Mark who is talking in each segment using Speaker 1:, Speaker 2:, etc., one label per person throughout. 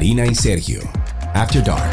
Speaker 1: Karina y Sergio. After Dark.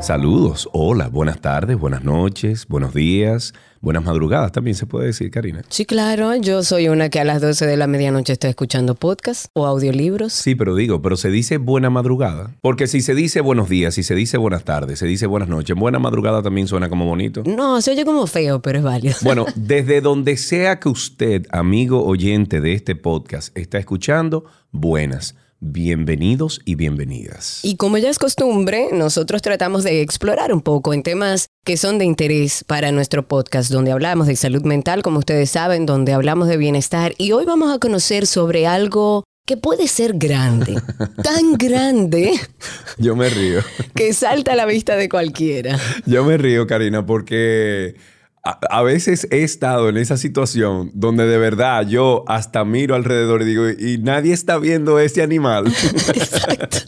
Speaker 2: Saludos, hola, buenas tardes, buenas noches, buenos días, buenas madrugadas también se puede decir, Karina.
Speaker 3: Sí, claro, yo soy una que a las 12 de la medianoche está escuchando podcast o audiolibros.
Speaker 2: Sí, pero digo, pero se dice buena madrugada. Porque si se dice buenos días, si se dice buenas tardes, se dice buenas noches, buena madrugada también suena como bonito.
Speaker 3: No, se oye como feo, pero es válido.
Speaker 2: Bueno, desde donde sea que usted, amigo oyente de este podcast, está escuchando, buenas bienvenidos y bienvenidas.
Speaker 3: Y como ya es costumbre, nosotros tratamos de explorar un poco en temas que son de interés para nuestro podcast, donde hablamos de salud mental, como ustedes saben, donde hablamos de bienestar. Y hoy vamos a conocer sobre algo que puede ser grande, tan grande.
Speaker 2: Yo me río.
Speaker 3: Que salta a la vista de cualquiera.
Speaker 2: Yo me río, Karina, porque a, veces he estado en esa situación donde de verdad yo hasta miro alrededor y digo, y nadie está viendo ese animal.
Speaker 3: Exacto.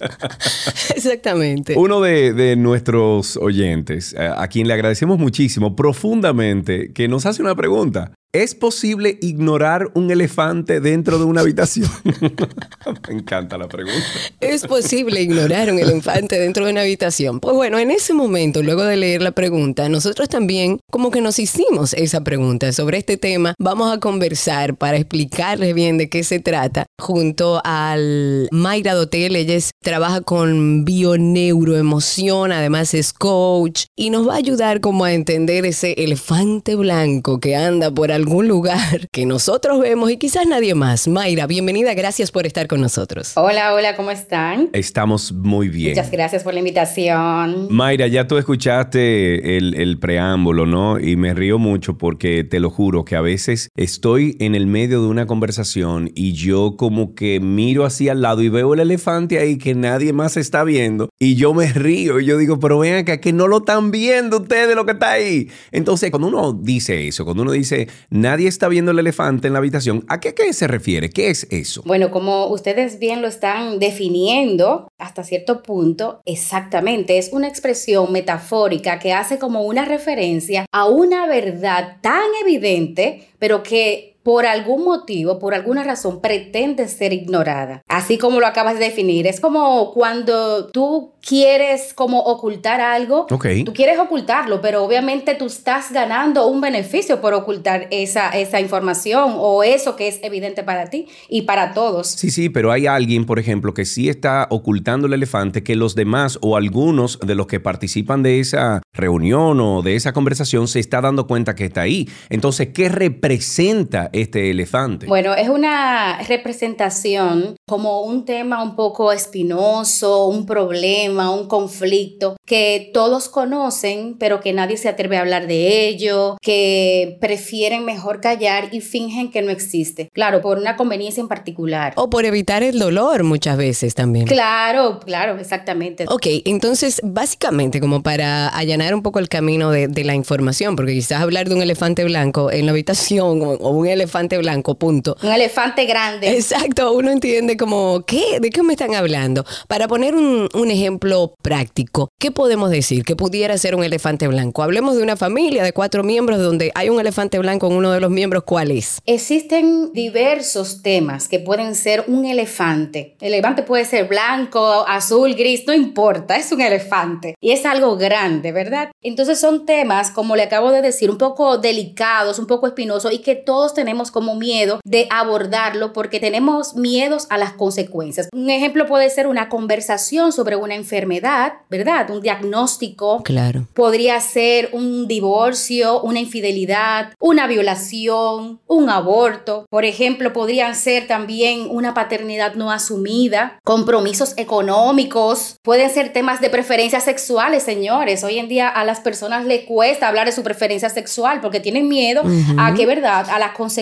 Speaker 3: Exactamente.
Speaker 2: Uno de, de, nuestros oyentes, a quien le agradecemos muchísimo, profundamente, que nos hace una pregunta. ¿Es posible ignorar un elefante dentro de una habitación? Me encanta la pregunta.
Speaker 3: ¿Es posible ignorar un elefante dentro de una habitación? Pues bueno, en ese momento, luego de leer la pregunta, nosotros también como que nos hicimos esa pregunta sobre este tema. Vamos a conversar para explicarles bien de qué se trata junto al Mayra Dotel. Ella trabaja con bioneuroemoción, además es coach y nos va a ayudar como a entender ese elefante blanco que anda por algún lugar que nosotros vemos y quizás nadie más. Mayra, bienvenida, gracias por estar con nosotros.
Speaker 4: Hola, hola, ¿cómo están?
Speaker 2: Estamos muy bien.
Speaker 4: Muchas gracias por la invitación.
Speaker 2: Mayra, ya tú escuchaste el, el preámbulo, ¿no? Y me río mucho porque te lo juro que a veces estoy en el medio de una conversación y yo como que miro hacia al lado y veo el elefante ahí que nadie más está viendo y yo me río y yo digo, pero ven acá que no lo están viendo ustedes lo que está ahí. Entonces, cuando uno dice eso, cuando uno dice, nadie está viendo el elefante en la habitación. ¿A qué, se refiere? ¿Qué es eso?
Speaker 4: Bueno, como ustedes bien lo están definiendo hasta cierto punto, exactamente, es una expresión metafórica que hace como una referencia a una verdad tan evidente, pero que por algún motivo, por alguna razón, pretende ser ignorada. Así como lo acabas de definir. Es como cuando tú quieres como ocultar algo, tú quieres ocultarlo, pero obviamente tú estás ganando un beneficio por ocultar esa, esa información o eso que es evidente para ti y para todos.
Speaker 2: Sí, sí, pero hay alguien, por ejemplo, que sí está ocultando el elefante que los demás o algunos de los que participan de esa reunión o de esa conversación se está dando cuenta que está ahí. Entonces, ¿qué representa este elefante?
Speaker 4: Bueno, es una representación como un tema un poco espinoso, un problema, un conflicto que todos conocen, pero que nadie se atreve a hablar de ello, que prefieren mejor callar y fingen que no existe. Claro, por una conveniencia en particular.
Speaker 3: O por evitar el dolor muchas veces también.
Speaker 4: Claro, claro, exactamente.
Speaker 3: Ok, entonces básicamente como para allanar un poco el camino de, la información, porque quizás hablar de un elefante blanco en la habitación o un elefante elefante blanco, punto.
Speaker 4: Un elefante grande.
Speaker 3: Exacto, uno entiende como, ¿qué? ¿De qué me están hablando? Para poner un, un ejemplo práctico, ¿qué podemos decir que pudiera ser un elefante blanco? Hablemos de una familia de cuatro miembros donde hay un elefante blanco en uno de los miembros, ¿cuál es?
Speaker 4: Existen diversos temas que pueden ser un elefante. El elefante puede ser blanco, azul, gris, no importa, es un elefante. Y es algo grande, ¿verdad? Entonces son temas, como le acabo de decir, un poco delicados, un poco espinosos y que todos tenemos como miedo de abordarlo porque tenemos miedos a las consecuencias. Un ejemplo puede ser una conversación sobre una enfermedad, ¿verdad? Un diagnóstico.
Speaker 3: Claro.
Speaker 4: Podría ser un divorcio, una infidelidad, una violación, un aborto. Por ejemplo, podrían ser también una paternidad no asumida, compromisos económicos, pueden ser temas de preferencias sexuales, señores. Hoy en día a las personas les cuesta hablar de su preferencia sexual porque tienen miedo a que, ¿verdad? A las consecuencias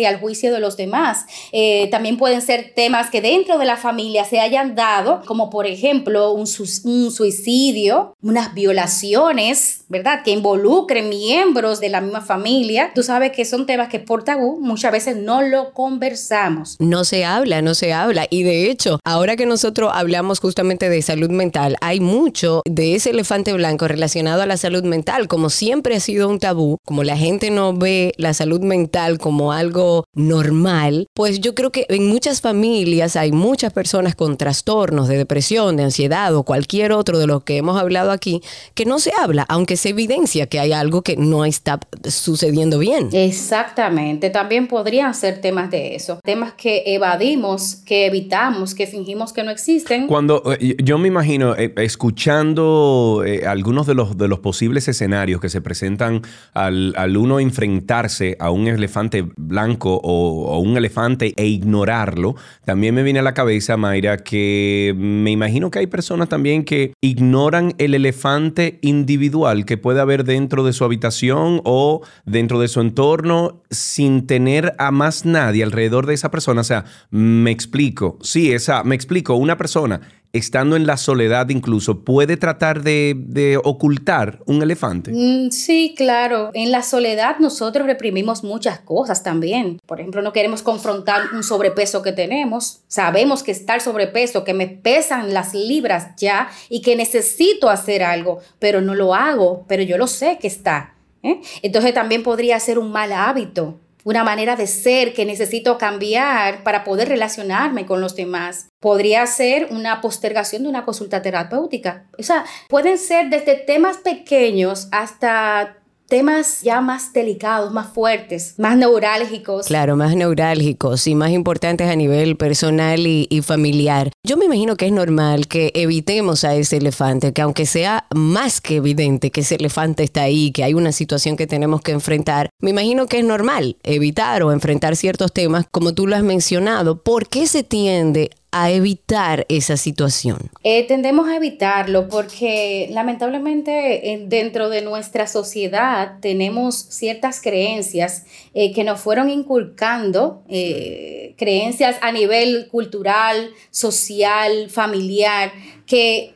Speaker 4: y al juicio de los demás. Eh, también pueden ser temas que dentro de la familia se hayan dado, como por ejemplo un, un suicidio, unas violaciones, ¿verdad? Que involucren miembros de la misma familia. Tú sabes que son temas que por tabú muchas veces no lo conversamos.
Speaker 3: No se habla, no se habla. Y de hecho, ahora que nosotros hablamos justamente de salud mental, hay mucho de ese elefante blanco relacionado a la salud mental, como siempre ha sido un tabú, como la gente no ve la salud mental como algo normal, pues yo creo que en muchas familias hay muchas personas con trastornos de depresión, de ansiedad o cualquier otro de los que hemos hablado aquí, que no se habla, aunque se evidencia que hay algo que no está sucediendo bien.
Speaker 4: Exactamente, también podrían ser temas de eso, temas que evadimos, que evitamos, que fingimos que no existen.
Speaker 2: Cuando eh, yo me imagino eh, escuchando eh, algunos de los, de los posibles escenarios que se presentan al, al uno enfrentarse a un elefante blanco o, un elefante e ignorarlo, también me viene a la cabeza, Mayra, que me imagino que hay personas también que ignoran el elefante individual que puede haber dentro de su habitación o dentro de su entorno sin tener a más nadie alrededor de esa persona. O sea, me explico. Sí, esa, me explico. Una persona estando en la soledad incluso, puede tratar de, ocultar un elefante?
Speaker 4: Mm, sí, claro. En la soledad nosotros reprimimos muchas cosas también. Por ejemplo, no queremos confrontar un sobrepeso que tenemos. Sabemos que está el sobrepeso, que me pesan las libras ya y que necesito hacer algo, pero no lo hago, pero yo lo sé que está. ¿eh? Entonces también podría ser un mal hábito una manera de ser que necesito cambiar para poder relacionarme con los demás. Podría ser una postergación de una consulta terapéutica. O sea, pueden ser desde temas pequeños hasta temas ya más delicados, más fuertes, más neurálgicos.
Speaker 3: Claro, más neurálgicos y más importantes a nivel personal y, familiar. Yo me imagino que es normal que evitemos a ese elefante, que aunque sea más que evidente que ese elefante está ahí, que hay una situación que tenemos que enfrentar, me imagino que es normal evitar o enfrentar ciertos temas como tú lo has mencionado. ¿Por qué se tiende a evitar esa situación?
Speaker 4: Eh, tendemos a evitarlo porque lamentablemente dentro de nuestra sociedad tenemos ciertas creencias eh, que nos fueron inculcando, eh, creencias a nivel cultural, social, familiar, que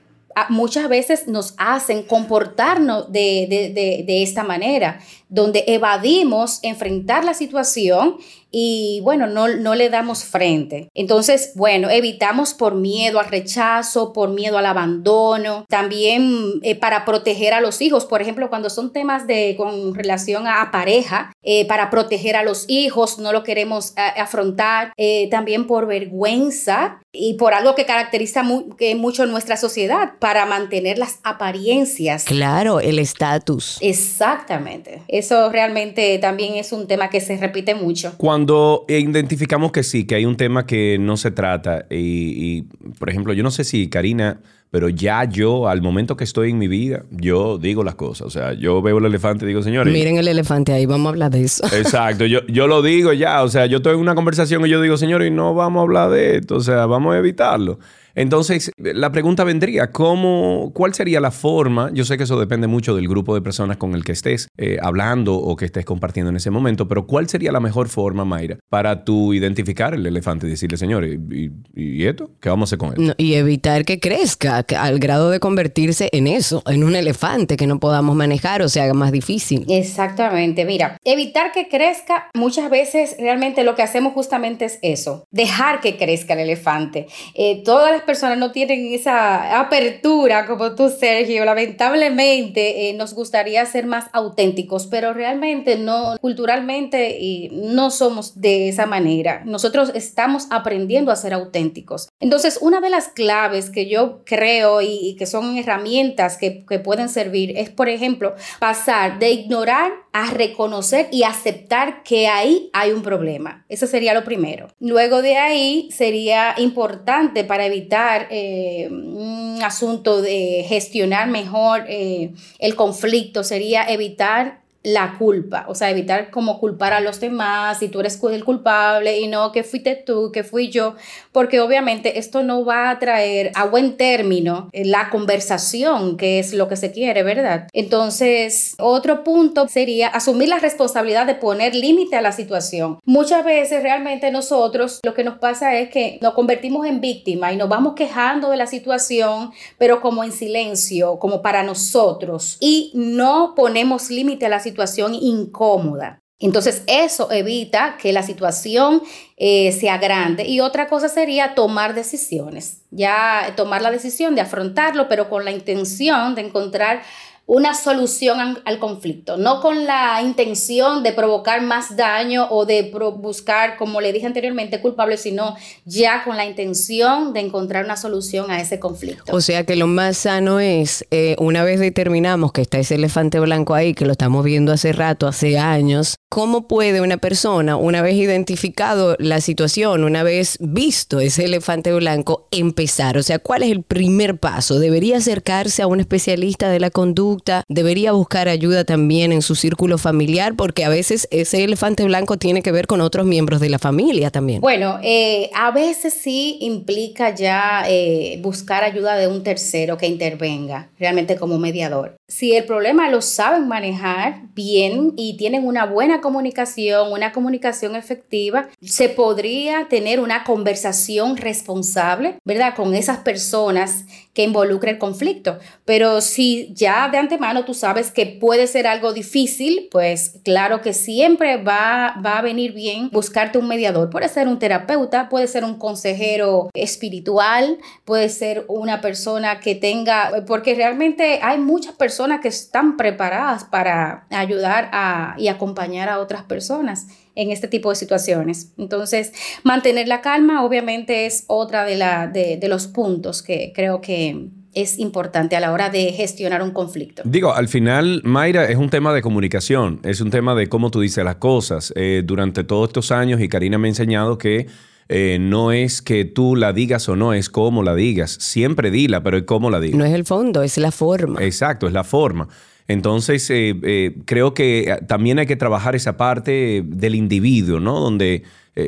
Speaker 4: muchas veces nos hacen comportarnos de, esta manera, donde evadimos enfrentar la situación y bueno, no, no le damos frente. Entonces, bueno, evitamos por miedo al rechazo, por miedo al abandono, también eh, para proteger a los hijos, por ejemplo, cuando son temas de con relación a, pareja, eh, para proteger a los hijos, no lo queremos eh, afrontar, también por vergüenza y por algo que caracteriza mucho nuestra sociedad, para mantener las apariencias.
Speaker 3: Claro, el estatus.
Speaker 4: Exactamente. Eso realmente también es un tema que se repite mucho.
Speaker 2: Cuando identificamos que sí, que hay un tema que no se trata, y, por ejemplo, yo no sé si Karina, pero ya yo, al momento que estoy en mi vida, yo digo las cosas. O sea, yo veo el elefante y digo, señores.
Speaker 3: Miren el elefante ahí, vamos a hablar de eso.
Speaker 2: Exacto, yo, yo lo digo ya. O sea, yo estoy en una conversación y yo digo, señores, no vamos a hablar de esto. O sea, vamos a evitarlo. Entonces, la pregunta vendría, ¿cómo, ¿cuál sería la forma? Yo sé que eso depende mucho del grupo de personas con el que estés eh, hablando o que estés compartiendo en ese momento, pero ¿cuál sería la mejor forma, Mayra, para tú identificar el elefante y decirle, señor, ¿y, esto? ¿Qué vamos a hacer con él?
Speaker 3: y evitar que crezca al grado de convertirse en eso, en un elefante que no podamos manejar o se haga más difícil.
Speaker 4: Exactamente, mira, evitar que crezca, muchas veces realmente lo que hacemos justamente es eso, dejar que crezca el elefante. Eh, todas las personas no tienen esa apertura como tú, Sergio. Lamentablemente eh, nos gustaría ser más auténticos, pero realmente no, culturalmente y no somos de esa manera. Nosotros estamos aprendiendo a ser auténticos. Entonces, una de las claves que yo creo y, que son herramientas que, que pueden servir es, por ejemplo, pasar de ignorar a reconocer y aceptar que ahí hay un problema. Eso sería lo primero. Luego de ahí sería importante para evitar eh, un asunto de gestionar mejor eh, el conflicto, sería evitar la culpa, o sea, evitar como culpar a los demás, si tú eres el culpable y no que fuiste tú, que fui yo, porque obviamente esto no va a traer a buen término la conversación, que es lo que se quiere, ¿verdad? Entonces, otro punto sería asumir la responsabilidad de poner límite a la situación. Muchas veces realmente nosotros lo que nos pasa es que nos convertimos en víctima y nos vamos quejando de la situación, pero como en silencio, como para nosotros, y no ponemos límite a la situación situación incómoda. Entonces eso evita que la situación eh, sea grande. Y otra cosa sería tomar decisiones. Ya tomar la decisión de afrontarlo, pero con la intención de encontrar una solución al conflicto, no con la intención de provocar más daño o de buscar, como le dije anteriormente, culpable, sino ya con la intención de encontrar una solución a ese conflicto.
Speaker 3: O sea que lo más sano es, eh, una vez determinamos que está ese elefante blanco ahí, que lo estamos viendo hace rato, hace años, ¿cómo puede una persona, una vez identificado la situación, una vez visto ese elefante blanco, empezar? O sea, ¿cuál es el primer paso? ¿Debería acercarse a un especialista de la conducta? ¿Debería buscar ayuda también en su círculo familiar? Porque a veces ese elefante blanco tiene que ver con otros miembros de la familia también.
Speaker 4: Bueno, eh, a veces sí implica ya eh, buscar ayuda de un tercero que intervenga realmente como mediador. Si el problema lo saben manejar bien y tienen una buena comunicación, una comunicación efectiva, se podría tener una conversación responsable, ¿verdad? Con esas personas que involucra el conflicto. Pero si ya de antemano tú sabes que puede ser algo difícil, pues claro que siempre va, va a venir bien buscarte un mediador. Puede ser un terapeuta, puede ser un consejero espiritual, puede ser una persona que tenga, porque realmente hay muchas personas que están preparadas para ayudar a, y acompañar a otras personas en este tipo de situaciones. Entonces, mantener la calma obviamente es otra de, la, de, de los puntos que creo que es importante a la hora de gestionar un conflicto.
Speaker 2: Digo, al final, Mayra, es un tema de comunicación, es un tema de cómo tú dices las cosas. Eh, durante todos estos años, y Karina me ha enseñado que eh, no es que tú la digas o no, es cómo la digas. Siempre dila, pero es cómo la digas.
Speaker 3: No es el fondo, es la forma.
Speaker 2: Exacto, es la forma. Entonces, eh, eh, creo que también hay que trabajar esa parte del individuo, ¿no? Donde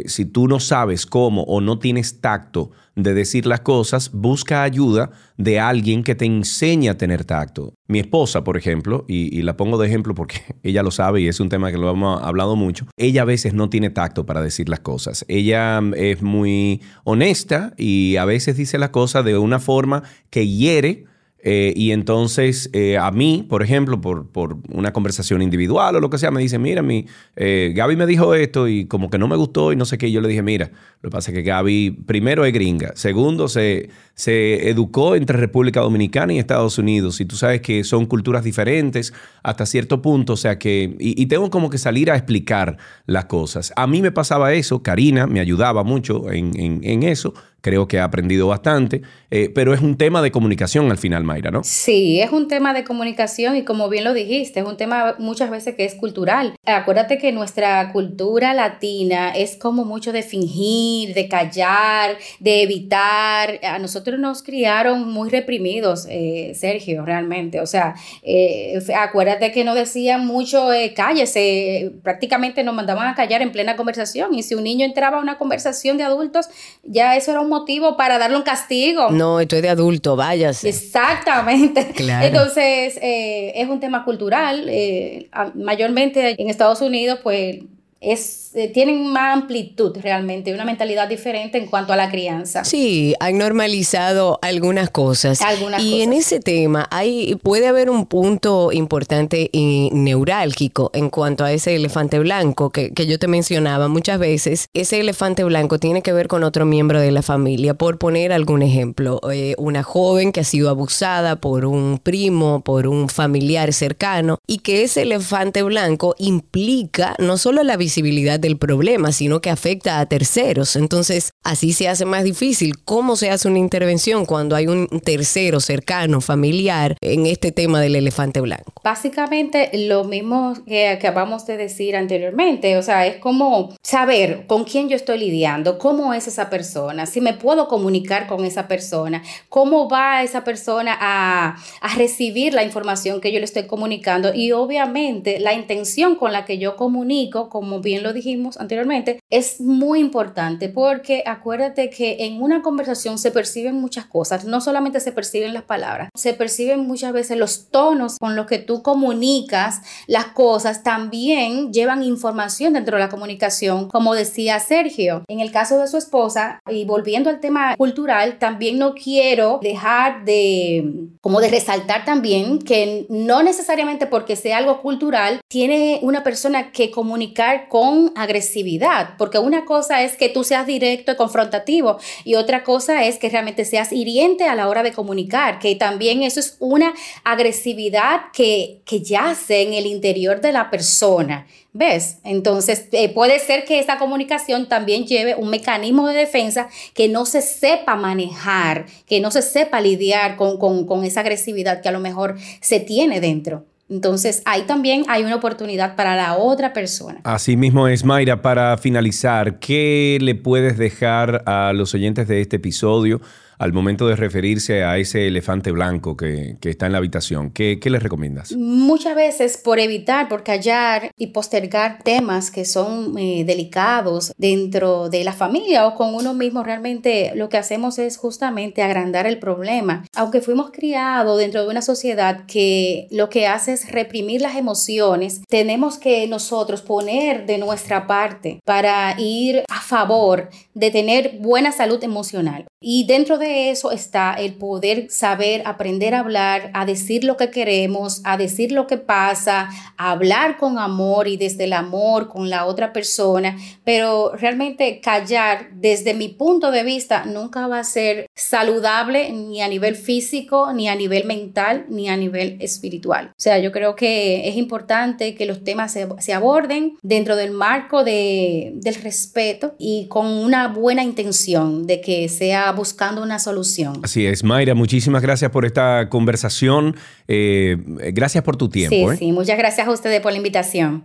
Speaker 2: si tú no sabes cómo o no tienes tacto de decir las cosas, busca ayuda de alguien que te enseñe a tener tacto. Mi esposa, por ejemplo, y, la pongo de ejemplo porque ella lo sabe y es un tema que lo hemos hablado mucho, ella a veces no tiene tacto para decir las cosas. Ella mm, es muy honesta y a veces dice las cosas de una forma que hiere eh, y entonces eh, a mí, por ejemplo, por, por, una conversación individual o lo que sea, me dice, mira, mi, eh, Gaby me dijo esto y como que no me gustó y no sé qué. Y yo le dije, mira, lo que pasa es que Gaby, primero es gringa, segundo se, se educó entre República Dominicana y Estados Unidos y tú sabes que son culturas diferentes hasta cierto punto, o sea que, y, tengo como que salir a explicar las cosas. A mí me pasaba eso, Karina me ayudaba mucho en, en, en eso, creo que ha aprendido bastante, eh, pero es un tema de comunicación al final, Mayra, ¿no?
Speaker 4: Sí, es un tema de comunicación y como bien lo dijiste, es un tema muchas veces que es cultural. Acuérdate que nuestra cultura latina es como mucho de fingir, de callar, de evitar. A nosotros nos criaron muy reprimidos, eh, Sergio, realmente. O sea, eh, acuérdate que no decían mucho cállese, prácticamente nos mandaban a callar en plena conversación y si un niño entraba a una conversación de adultos, ya eso era un motivo para darle un castigo.
Speaker 3: No, esto es de adulto, váyase.
Speaker 4: Exactamente. Entonces, eh, es un tema cultural. Eh, mayormente en Estados Unidos, pues es, eh, tienen más amplitud realmente, una mentalidad diferente en cuanto a la crianza.
Speaker 3: Sí, han normalizado algunas cosas.
Speaker 4: Algunas
Speaker 3: y en ese tema hay, puede haber un punto importante y neurálgico en cuanto a ese elefante blanco que, que yo te mencionaba. Muchas veces ese elefante blanco tiene que ver con otro miembro de la familia. Por poner algún ejemplo, eh, una joven que ha sido abusada por un primo, por un familiar cercano, y que ese elefante blanco implica no solo la visibilidad del problema, sino que afecta a terceros. Entonces, así se hace más difícil. ¿Cómo se hace una intervención cuando hay un tercero cercano, familiar, en este tema del elefante blanco?
Speaker 4: Básicamente lo mismo que acabamos de decir anteriormente, o sea, es como saber con quién yo estoy lidiando, cómo es esa persona, si me puedo comunicar con esa persona, cómo va esa persona a, a recibir la información que yo le estoy comunicando y obviamente la intención con la que yo comunico, como bien lo dijimos anteriormente, es muy importante porque acuérdate que en una conversación se perciben muchas cosas, no solamente se perciben las palabras, se perciben muchas veces los tonos con los que tú comunicas las cosas, también llevan información dentro de la comunicación, como decía Sergio. En el caso de su esposa, y volviendo al tema cultural, también no quiero dejar de, como de resaltar también que no necesariamente porque sea algo cultural, tiene una persona que comunicar con agresividad. Porque una cosa es que tú seas directo y confrontativo y otra cosa es que realmente seas hiriente a la hora de comunicar, que también eso es una agresividad que, que yace en el interior de la persona. ¿Ves? Entonces, eh, puede ser que esa comunicación también lleve un mecanismo de defensa que no se sepa manejar, que no se sepa lidiar con, con esa agresividad que a lo mejor se tiene dentro. Entonces, ahí también hay una oportunidad para la otra persona.
Speaker 2: Así mismo es, Mayra. Para finalizar, ¿qué le puedes dejar a los oyentes de este episodio? Al momento de referirse a ese elefante blanco que, está en la habitación? ¿Qué, ¿Qué, les recomiendas?
Speaker 4: Muchas veces por evitar, por callar y postergar temas que son eh, delicados dentro de la familia o con uno mismo, realmente lo que hacemos es justamente agrandar el problema. Aunque fuimos criados dentro de una sociedad que lo que hace es reprimir las emociones, tenemos que nosotros poner de nuestra parte para ir a favor de tener buena salud emocional. Y dentro de eso está el poder saber, aprender a hablar, a decir lo que queremos, a decir lo que pasa, a hablar con amor y desde el amor con la otra persona, pero realmente callar desde mi punto de vista nunca va a ser saludable ni a nivel físico, ni a nivel mental, ni a nivel espiritual. O sea, yo creo que es importante que los temas se, aborden dentro del marco de, del respeto y con una buena intención de que sea buscando una solución.
Speaker 2: Así es, Mayra, muchísimas gracias por esta conversación. Eh, gracias por tu tiempo.
Speaker 4: Sí,
Speaker 2: ¿eh?
Speaker 4: sí, muchas gracias a ustedes por la invitación.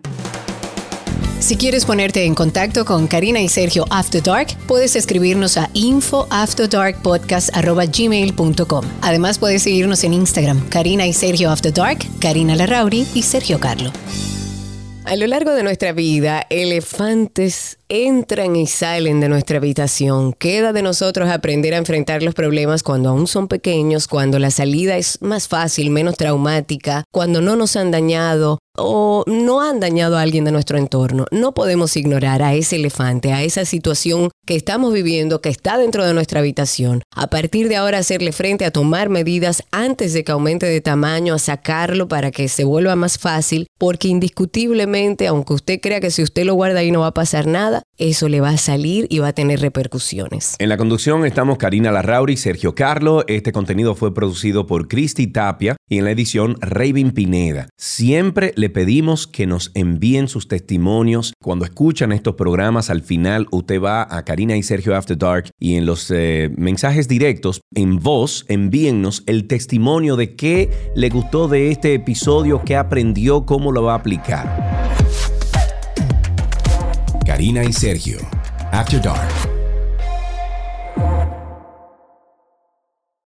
Speaker 3: Si quieres ponerte en contacto con Karina y Sergio After Dark, puedes escribirnos a infoafterdarkpodcast.gmail.com. Además, puedes seguirnos en Instagram, Karina y Sergio After Dark, Karina Larrauri y Sergio Carlo. A lo largo de nuestra vida, elefantes entran y salen de nuestra habitación. Queda de nosotros aprender a enfrentar los problemas cuando aún son pequeños, cuando la salida es más fácil, menos traumática, cuando no nos han dañado o no han dañado a alguien de nuestro entorno. No podemos ignorar a ese elefante, a esa situación que estamos viviendo, que está dentro de nuestra habitación. A partir de ahora hacerle frente a tomar medidas antes de que aumente de tamaño, a sacarlo para que se vuelva más fácil, porque indiscutiblemente, aunque usted crea que si usted lo guarda ahí no va a pasar nada, eso le va a salir y va a tener repercusiones.
Speaker 2: En la conducción estamos Karina Larrauri y Sergio Carlo. Este contenido fue producido por Cristi Tapia y en la edición Raven Pineda. Siempre le pedimos que nos envíen sus testimonios. Cuando escuchan estos programas, al final usted va a Karina y Sergio After Dark y en los eh, mensajes directos, en voz, envíennos el testimonio de qué le gustó de este episodio, qué aprendió, cómo lo va a aplicar.
Speaker 1: Karina y Sergio. After Dark.